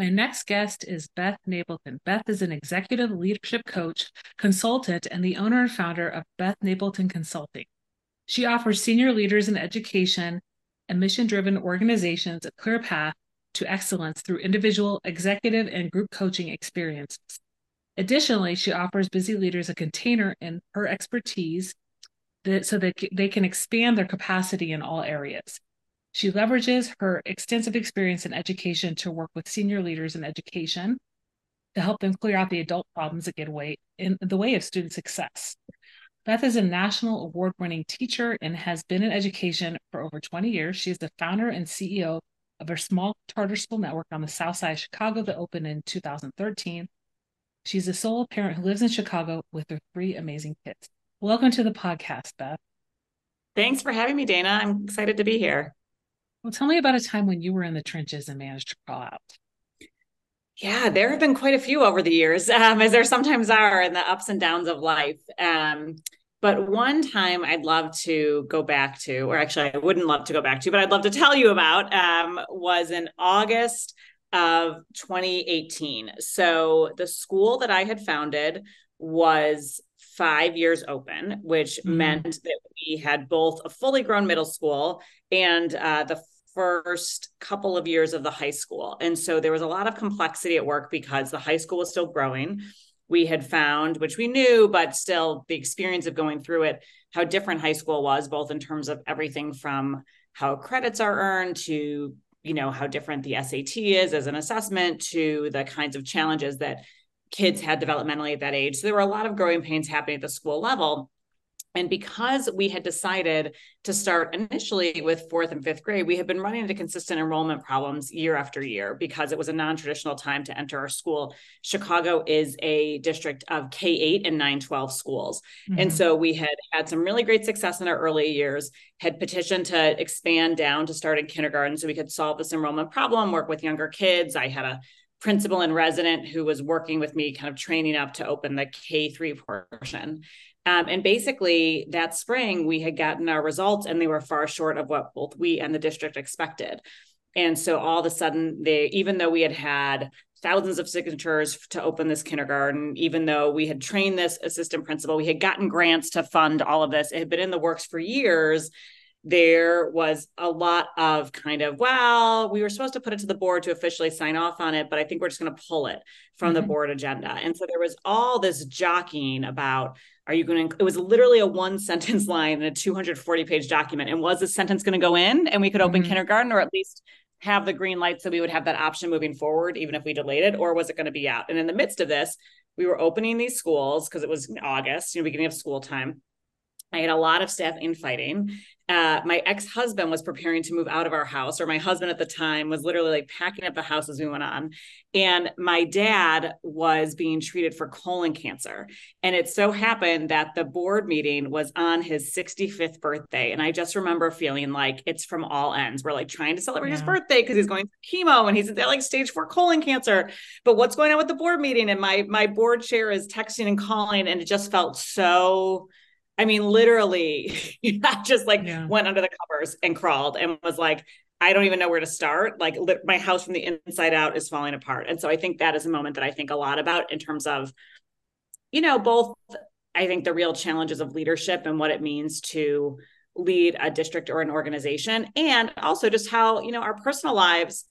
My next guest is Beth Napleton. Beth is an executive leadership coach, consultant, and the owner and founder of Beth Napleton Consulting. She offers senior leaders in education and mission driven organizations a clear path to excellence through individual, executive, and group coaching experiences. Additionally, she offers busy leaders a container in her expertise that, so that they can expand their capacity in all areas. She leverages her extensive experience in education to work with senior leaders in education to help them clear out the adult problems that get away in the way of student success. Beth is a national award winning teacher and has been in education for over 20 years. She is the founder and CEO of a small charter school network on the south side of Chicago that opened in 2013. She's a sole parent who lives in Chicago with her three amazing kids. Welcome to the podcast, Beth. Thanks for having me, Dana. I'm excited to be here. Well, tell me about a time when you were in the trenches and managed to crawl out. Yeah, there have been quite a few over the years, um, as there sometimes are in the ups and downs of life. Um, but one time I'd love to go back to, or actually I wouldn't love to go back to, but I'd love to tell you about, um, was in August of 2018. So the school that I had founded was five years open, which mm-hmm. meant that we had both a fully grown middle school and uh, the first couple of years of the high school. And so there was a lot of complexity at work because the high school was still growing. We had found, which we knew, but still the experience of going through it, how different high school was, both in terms of everything from how credits are earned to you know how different the SAT is as an assessment to the kinds of challenges that kids had developmentally at that age. So there were a lot of growing pains happening at the school level. And because we had decided to start initially with fourth and fifth grade, we had been running into consistent enrollment problems year after year because it was a non traditional time to enter our school. Chicago is a district of K 8 and 9 12 schools. Mm-hmm. And so we had had some really great success in our early years, had petitioned to expand down to start in kindergarten so we could solve this enrollment problem, work with younger kids. I had a principal and resident who was working with me, kind of training up to open the K 3 portion. Um, and basically, that spring, we had gotten our results and they were far short of what both we and the district expected. And so all of a sudden, they, even though we had had thousands of signatures to open this kindergarten, even though we had trained this assistant principal, we had gotten grants to fund all of this, it had been in the works for years there was a lot of kind of, well, we were supposed to put it to the board to officially sign off on it, but I think we're just going to pull it from mm-hmm. the board agenda. And so there was all this jockeying about, are you going to, it was literally a one sentence line in a 240 page document. And was this sentence going to go in and we could open mm-hmm. kindergarten or at least have the green light so we would have that option moving forward, even if we delayed it, or was it going to be out? And in the midst of this, we were opening these schools because it was August, you know, beginning of school time. I had a lot of staff infighting. Uh, my ex-husband was preparing to move out of our house or my husband at the time was literally like packing up the house as we went on. And my dad was being treated for colon cancer. And it so happened that the board meeting was on his 65th birthday. And i just remember feeling like it's from all ends. We're like trying to celebrate yeah. his birthday because he's going through chemo and he's at like stage four colon cancer. But what's going on with the board meeting? And my my board chair is texting and calling and it just felt so I mean, literally, I just like yeah. went under the covers and crawled and was like, I don't even know where to start. Like li- my house from the inside out is falling apart. And so I think that is a moment that I think a lot about in terms of, you know, both I think the real challenges of leadership and what it means to lead a district or an organization and also just how, you know, our personal lives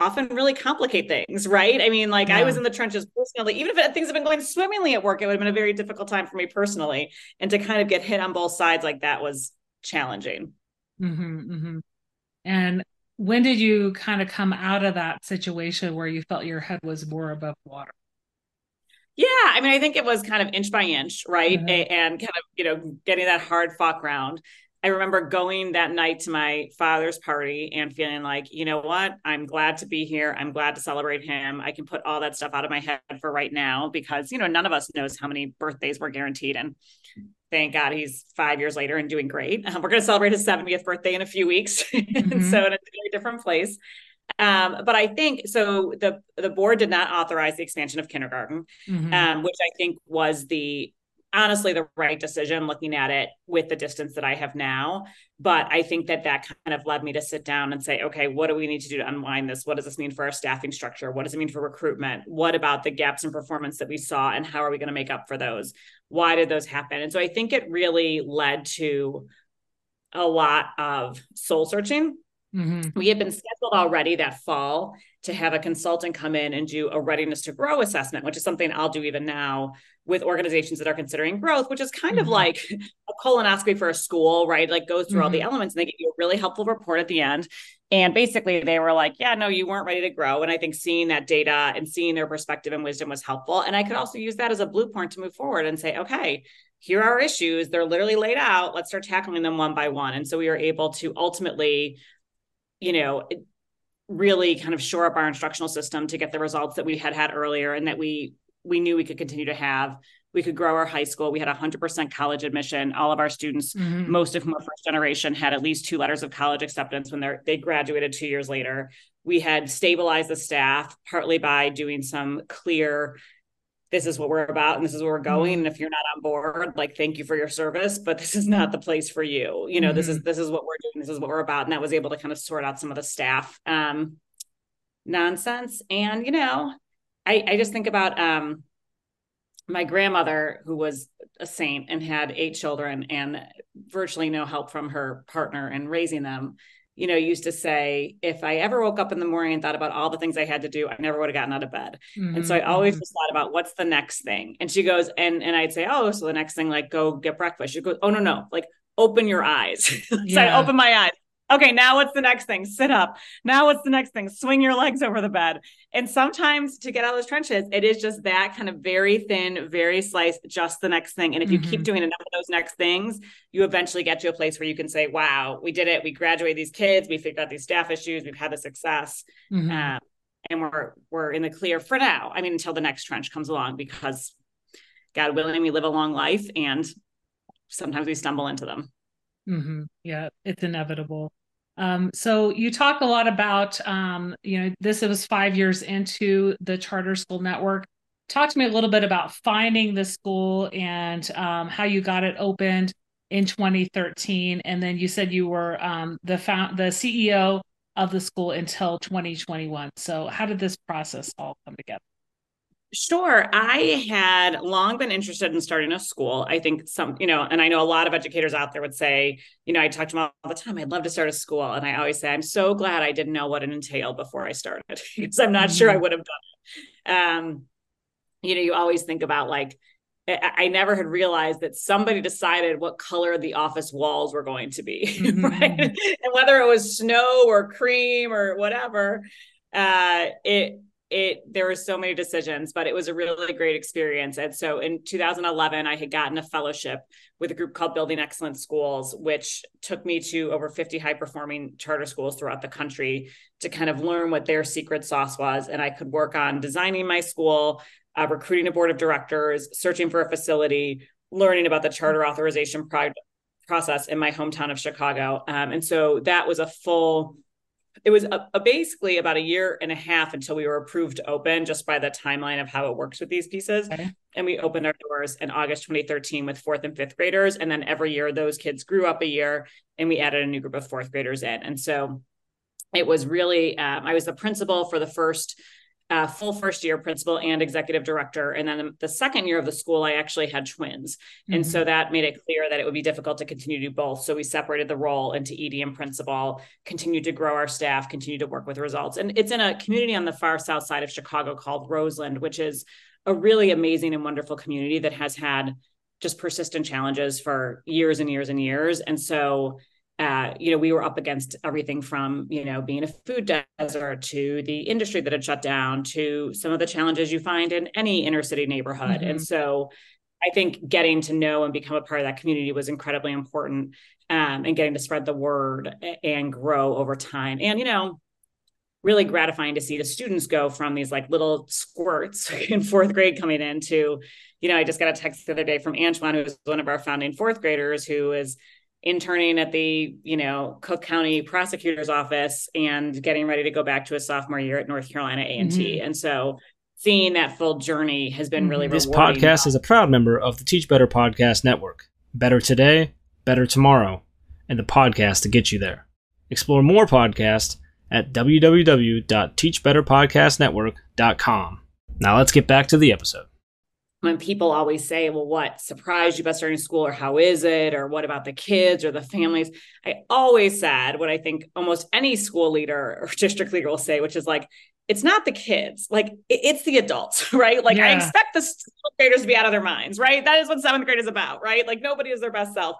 often really complicate things, right? I mean, like yeah. I was in the trenches personally, even if things have been going swimmingly at work, it would have been a very difficult time for me personally. And to kind of get hit on both sides like that was challenging. Mm-hmm, mm-hmm. And when did you kind of come out of that situation where you felt your head was more above water? Yeah, I mean, I think it was kind of inch by inch, right? Mm-hmm. And kind of, you know, getting that hard fought ground. I remember going that night to my father's party and feeling like, you know what? I'm glad to be here. I'm glad to celebrate him. I can put all that stuff out of my head for right now because, you know, none of us knows how many birthdays we're guaranteed. And thank God he's five years later and doing great. Um, we're going to celebrate his 70th birthday in a few weeks. Mm-hmm. so in a very different place. Um, but I think so. The the board did not authorize the expansion of kindergarten, mm-hmm. um, which I think was the honestly the right decision looking at it with the distance that I have now. But I think that that kind of led me to sit down and say, okay, what do we need to do to unwind this? What does this mean for our staffing structure? What does it mean for recruitment? What about the gaps in performance that we saw and how are we going to make up for those? Why did those happen? And so I think it really led to a lot of soul searching. Mm-hmm. We had been scheduled already that fall to have a consultant come in and do a readiness to grow assessment, which is something I'll do even now with organizations that are considering growth, which is kind mm-hmm. of like a colonoscopy for a school, right? Like goes through mm-hmm. all the mm-hmm. elements and they give you a really helpful report at the end. And basically they were like, yeah, no, you weren't ready to grow. And I think seeing that data and seeing their perspective and wisdom was helpful. And I could also use that as a blueprint to move forward and say, okay, here are issues. They're literally laid out. Let's start tackling them one by one. And so we were able to ultimately, you know, really kind of shore up our instructional system to get the results that we had had earlier and that we we knew we could continue to have. We could grow our high school. We had 100% college admission. All of our students mm-hmm. most of whom are first generation had at least two letters of college acceptance when they they graduated two years later. We had stabilized the staff partly by doing some clear this is what we're about and this is where we're going mm-hmm. and if you're not on board like thank you for your service but this is not the place for you you know mm-hmm. this is mm-hmm. this is what we're doing this is what we're about and that was able to kind of sort out some of the staff um nonsense and you know i i just think about um my grandmother who was a saint and had eight children and virtually no help from her partner in raising them you know, used to say, if I ever woke up in the morning and thought about all the things I had to do, I never would have gotten out of bed. Mm-hmm. And so I always mm-hmm. just thought about what's the next thing. And she goes, and and I'd say, oh, so the next thing, like go get breakfast. She goes, oh no no, like open your eyes. so yeah. I open my eyes okay, now what's the next thing? Sit up. Now what's the next thing? Swing your legs over the bed. And sometimes to get out of those trenches, it is just that kind of very thin, very sliced, just the next thing. And if you mm-hmm. keep doing enough of those next things, you eventually get to a place where you can say, wow, we did it. We graduated these kids. We figured out these staff issues. We've had the success. Mm-hmm. Um, and we're we're in the clear for now. I mean, until the next trench comes along, because God willing, we live a long life and sometimes we stumble into them. Mm-hmm. Yeah, it's inevitable. Um, so you talk a lot about, um, you know, this was five years into the charter school network. Talk to me a little bit about finding the school and um, how you got it opened in 2013, and then you said you were um, the found the CEO of the school until 2021. So how did this process all come together? Sure. I had long been interested in starting a school. I think some, you know, and I know a lot of educators out there would say, you know, I talk to them all the time, I'd love to start a school. And I always say, I'm so glad I didn't know what it entailed before I started because I'm not mm-hmm. sure I mm-hmm. would have done it. Um, you know, you always think about like, I never had realized that somebody decided what color the office walls were going to be, mm-hmm. right? And whether it was snow or cream or whatever, uh, it it there were so many decisions but it was a really great experience. And so in 2011 i had gotten a fellowship with a group called building excellent schools which took me to over 50 high performing charter schools throughout the country to kind of learn what their secret sauce was. And i could work on designing my school uh, recruiting a board of directors searching for a facility learning about the charter authorization pro- process in my hometown of chicago. Um, and so that was a full it was a, a basically about a year and a half until we were approved to open just by the timeline of how it works with these pieces. Okay. and we opened our doors in august 2013 with fourth and fifth graders. And then every year those kids grew up a year and we added a new group of fourth graders in. And so it was really um, i was the principal for the first uh, full first year principal and executive director. And then the second year of the school, I actually had twins. Mm-hmm. And so mm-hmm. that made it clear that it would be difficult to continue to do both. So we separated the role into ED and principal, continued to grow our staff, continue to work with results. And it's in a community on the far south side of Chicago called Roseland, which is a really amazing and wonderful community that has had just persistent challenges for years and years and years. And so uh, you know, we were up against everything from, you know, being a food desert to the industry that had shut down to some of the challenges you find in any inner city neighborhood. Mm-hmm. And so I think getting to know and become a part of that community was incredibly important um, and getting to spread the word and grow over time. And, you know, really gratifying to see the students go from these like little squirts in fourth grade coming into, you know, I just got a text the other day from Antoine, who's one of our founding fourth graders, who is interning at the, you know, Cook County prosecutor's office and getting ready to go back to a sophomore year at North Carolina A&T. Mm-hmm. And so seeing that full journey has been really This podcast is a proud member of the Teach Better Podcast Network. Better today, better tomorrow, and the podcast to get you there. Explore more podcasts at www.teachbetterpodcastnetwork.com. Now let's get back to the episode. When people always say, well, what surprised you about starting school, or how is it, or what about the kids or the families? I always said what I think almost any school leader or district leader will say, which is like, it's not the kids, like it's the adults, right? Like yeah. I expect the seventh graders to be out of their minds, right? That is what seventh grade is about, right? Like nobody is their best self.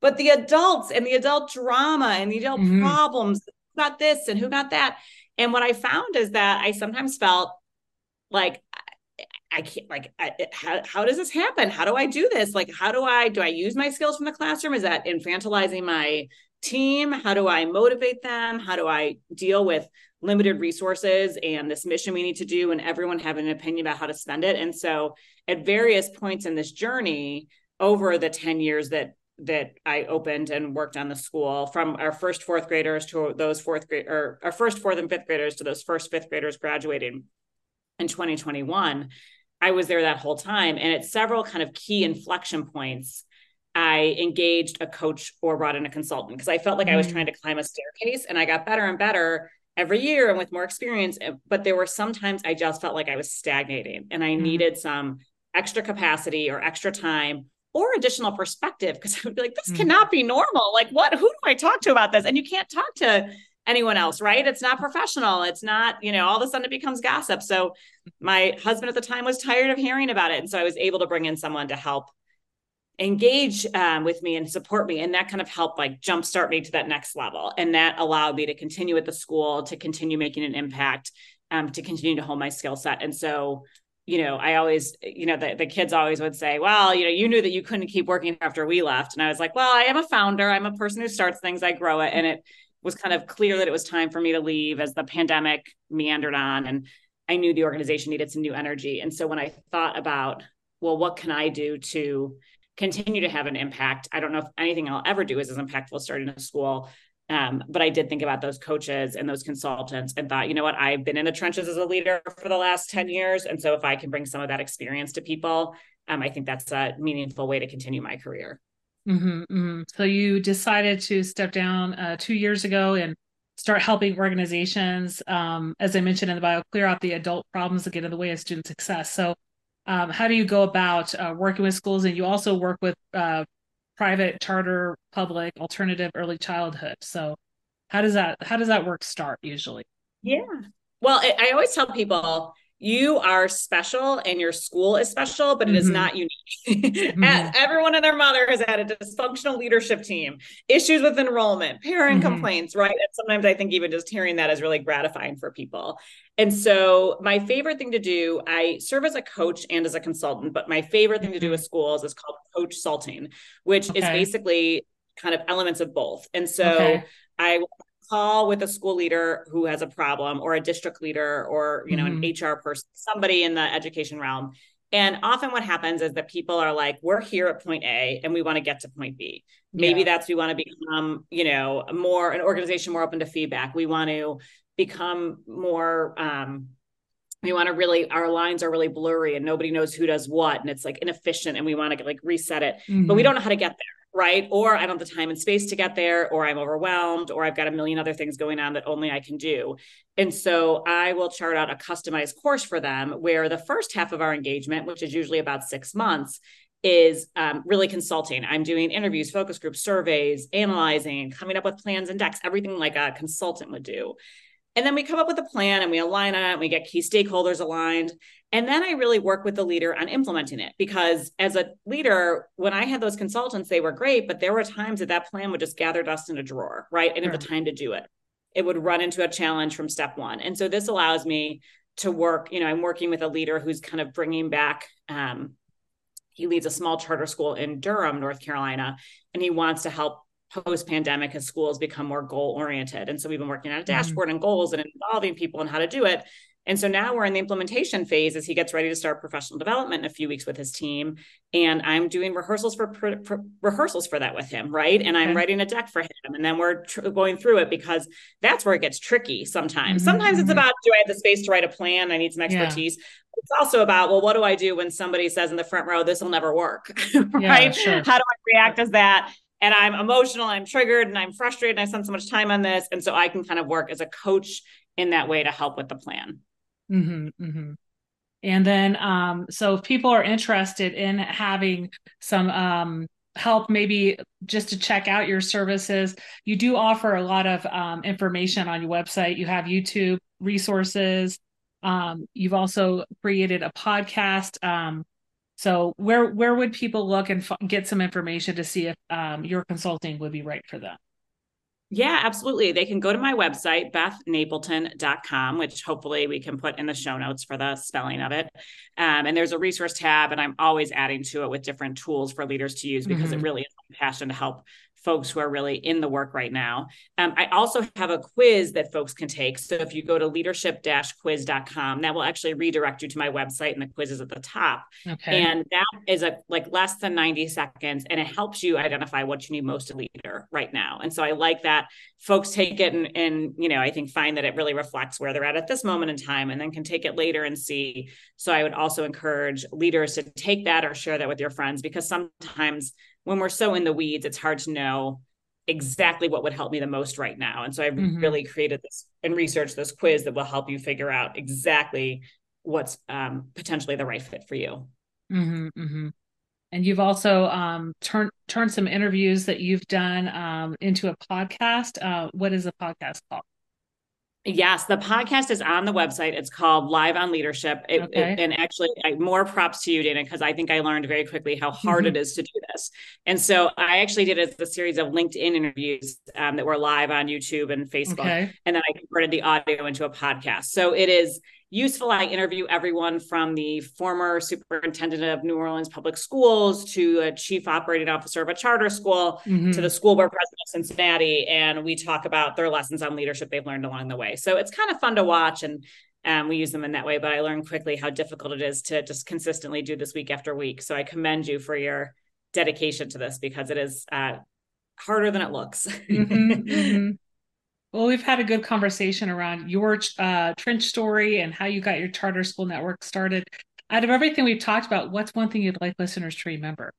But the adults and the adult drama and the adult mm-hmm. problems, who got this and who got that. And what I found is that I sometimes felt like I can't like I, how, how does this happen? How do I do this? Like how do I do I use my skills from the classroom? Is that infantilizing my team? How do I motivate them? How do I deal with limited resources and this mission we need to do and everyone having an opinion about how to spend it? And so at various points in this journey over the 10 years that that I opened and worked on the school from our first fourth graders to those fourth grade or our first fourth and fifth graders to those first fifth graders graduating in 2021. I was there that whole time. And at several kind of key inflection points, I engaged a coach or brought in a consultant because I felt like mm. I was mm. trying to climb a staircase and I got better and better every year and with more experience. But there were sometimes I just felt like I was stagnating and I mm. needed some extra capacity or extra time or additional perspective because I would be like, this mm. cannot be normal. Like, what? Who do I talk to about this? And you can't talk to anyone else, right? It's not professional. It's not, you know, all of a sudden it becomes gossip. So my husband at the time was tired of hearing about it. And so I was able to bring in someone to help engage um, with me and support me. And that kind of helped like jumpstart me to that next level. And that allowed me to continue at the school, to continue making an impact, um, to continue to hold my skill set. And so you know, I always, you know, the, the kids always would say, well, you know, you knew that you couldn't keep working after we left. And I was like, well, I am a founder. I'm a person who starts things, I grow it. And it was kind of clear that it was time for me to leave as the pandemic meandered on. And I knew the organization needed some new energy. And so when I thought about, well, what can I do to continue to have an impact? I don't know if anything I'll ever do is as impactful starting a school. Um, but I did think about those coaches and those consultants and thought, you know what, I've been in the trenches as a leader for the last 10 years. And so if I can bring some of that experience to people, um, I think that's a meaningful way to continue my career. Mm-hmm, mm-hmm. So you decided to step down uh, two years ago and start helping organizations, um, as I mentioned in the bio, clear out the adult problems that get in the way of student success. So um, how do you go about uh, working with schools? And you also work with uh, private, charter, public, alternative early childhood. So how does that how does that work start usually? Yeah. Well, I always tell people you are special and your school is special, but it mm-hmm. is not unique. mm-hmm. Everyone and their mother has had a dysfunctional leadership team, issues with enrollment, parent mm-hmm. complaints, right? And sometimes I think even just hearing that is really gratifying for people. And so, my favorite thing to do, I serve as a coach and as a consultant, but my favorite thing to do mm-hmm. with schools is called coach salting, which okay. is basically kind of elements of both. And so, okay. I call with a school leader who has a problem or a district leader or you know mm-hmm. an hr person somebody in the education realm and often what happens is that people are like we're here at point a and we want to get to point b maybe yeah. that's we want to become you know more an organization more open to feedback we want to become more um we want to really our lines are really blurry and nobody knows who does what and it's like inefficient and we want to like reset it mm-hmm. but we mm-hmm. don't know how to get there right? Or I don't have the time and space to get there, or I'm overwhelmed, or I've got a million other things going on that only I can do. And so I will chart out a customized course for them where the first half of our engagement, which is usually about six months, is um, really consulting. I'm doing interviews, focus groups, surveys, analyzing, coming up with plans and decks, everything like a consultant would do. And then we come up with a plan and we align on it. And we get key stakeholders aligned. And then I really work with the leader on implementing it because as a leader, when I had those consultants, they were great, but there were times that that plan would just gather dust in a drawer, right? And sure. have the time to do it. It would run into a challenge from step one. And so this allows me to work, you know, I'm working with a leader who's kind of bringing back um, he leads a small charter school in Durham, North Carolina, and he wants to help post pandemic as schools become more goal oriented. And so we've been working on a mm-hmm. dashboard mm-hmm. and goals and involving people and how to do it. And so now we're in the implementation phase as he gets ready to start professional development in a few weeks with his team. And I'm doing rehearsals for, for rehearsals for that with him, right? And I'm writing a deck for him. And then we're tr- going through it because that's where it gets tricky sometimes. Mm-hmm. Sometimes it's mm-hmm. about do I have the space to write a plan? I need some expertise. Yeah. It's also about, well, what do I do when somebody says in the front row, this will never work, right? Yeah, sure. How do I react as that? And I'm emotional, I'm triggered, and I'm frustrated, and I spent so much time on this. And so I can kind of work as a coach in that way to help with the plan. Mm-hmm, mm-hmm. And then, um, so if people are interested in having some um, help, maybe just to check out your services, you do offer a lot of um, information on your website. You have YouTube resources. Um, you've also created a podcast. So where where would people look and f- get some information to see if um, your consulting would be right for them? Yeah, absolutely. They can go to my website, bethnapleton.com, which hopefully we can put in the show notes for the spelling of it. Um, and there's a resource tab, and I'm always adding to it with different tools for leaders to use because mm-hmm. it really is my passion to help folks who are really in the work right now. Um, I also have a quiz that folks can take. So if you go to leadership quiz.com, that will actually redirect you to my website and the quiz is at the top. Okay. And that is a like less than 90 seconds and it helps you identify what you need most a leader right now. And so I like that folks take it and, and you know, I think find that it really reflects where they're at at this moment in time and then can take it later and see. So I would also encourage leaders to take that or share that with your friends because sometimes when we're so in the weeds, it's hard to know exactly what would help me the most right now. And so I've mm-hmm. really created this and researched this quiz that will help you figure out exactly what's um, potentially the right fit for you. Mm-hmm, mm-hmm. And you've also um, turned turned some interviews that you've done um, into a podcast. Uh, what is the podcast called? Yes, the podcast is on the website. It's called Live on Leadership. It, okay. it, and actually, I, more props to you, Dana, because I think I learned very quickly how hard mm-hmm. it is to do this. And so I actually did a, a series of LinkedIn interviews um, that were live on YouTube and Facebook. Okay. And then I converted the audio into a podcast. So it is useful. I interview everyone from the former superintendent of New Orleans Public Schools to a chief operating officer of a charter school mm-hmm. to the school board president of Cincinnati. And we talk about their lessons on leadership they've learned along the way. So it's kind of fun to watch and um, we use them in that way. But I learned quickly how difficult it is to just consistently do this week after week. So I commend you for your dedication to this because it is uh, harder than it looks. mm-hmm, mm-hmm. Well, we've had a good conversation around your uh, trench story and how you got your charter school network started. Out of everything we've talked about, what's one thing you'd like listeners to remember?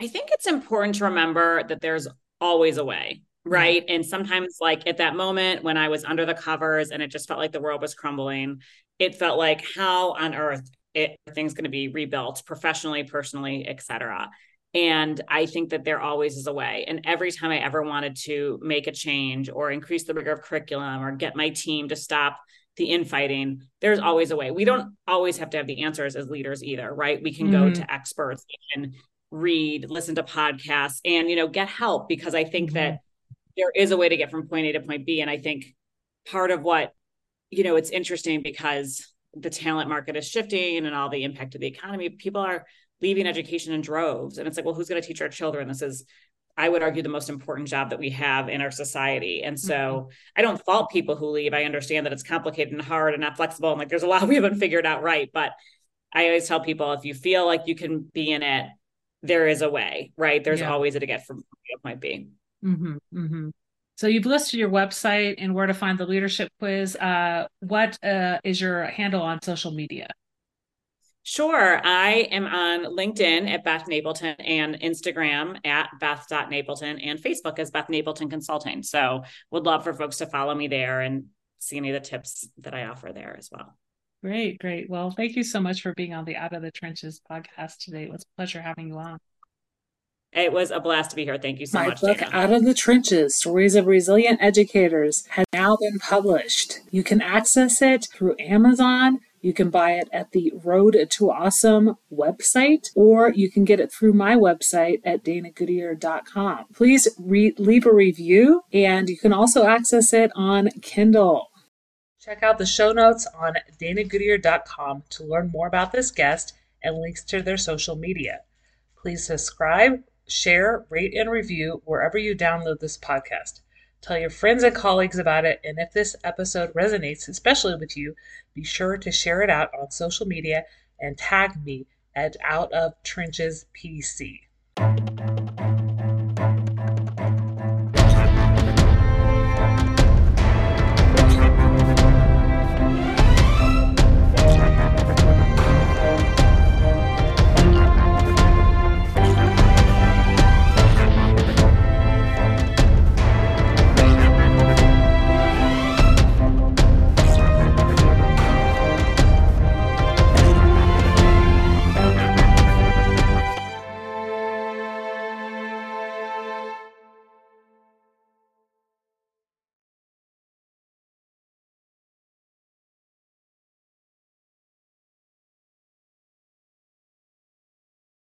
I think it's important to remember that there's always a way, right? And sometimes, like at that moment when I was under the covers and it just felt like the world was crumbling, it felt like, how on earth it, things going to be rebuilt professionally, personally, et cetera. And I think that there always is a way. And every time I ever wanted to make a change or increase the rigor of curriculum or get my team to stop the infighting, there's always a way. We don't always have to have the answers as leaders either, right? We can mm-hmm. go to experts and read, listen to podcasts, and you know, get help because I think mm-hmm. that there is a way to get from point A to point B. And I think part of what, you know, it's interesting because the talent market is shifting and all the impact of the economy, people are leaving education in droves. And it's like, well, who's going to teach our children? This is, I would argue, the most important job that we have in our society. And so mm-hmm. I don't fault people who leave. I understand that it's complicated and hard and not flexible. And like there's a lot we haven't figured out right. But I always tell people if you feel like you can be in it, there is a way, right? There's yeah. always a to get from it might be. Mm-hmm, mm-hmm. So you've listed your website and where to find the leadership quiz. Uh, what uh, is your handle on social media? Sure. I am on LinkedIn at Beth Napleton and Instagram at Beth.Napleton and Facebook as Beth Napleton Consulting. So would love for folks to follow me there and see any of the tips that I offer there as well. Great, great. Well, thank you so much for being on the Out of the Trenches podcast today. It was a pleasure having you on. It was a blast to be here. Thank you so My much. book, Dana. Out of the Trenches Stories of Resilient Educators, has now been published. You can access it through Amazon you can buy it at the Road to Awesome website, or you can get it through my website at danagoodier.com. Please re- leave a review, and you can also access it on Kindle. Check out the show notes on danagoodier.com to learn more about this guest and links to their social media. Please subscribe, share, rate, and review wherever you download this podcast. Tell your friends and colleagues about it, and if this episode resonates, especially with you, be sure to share it out on social media and tag me at Out of Trenches PC.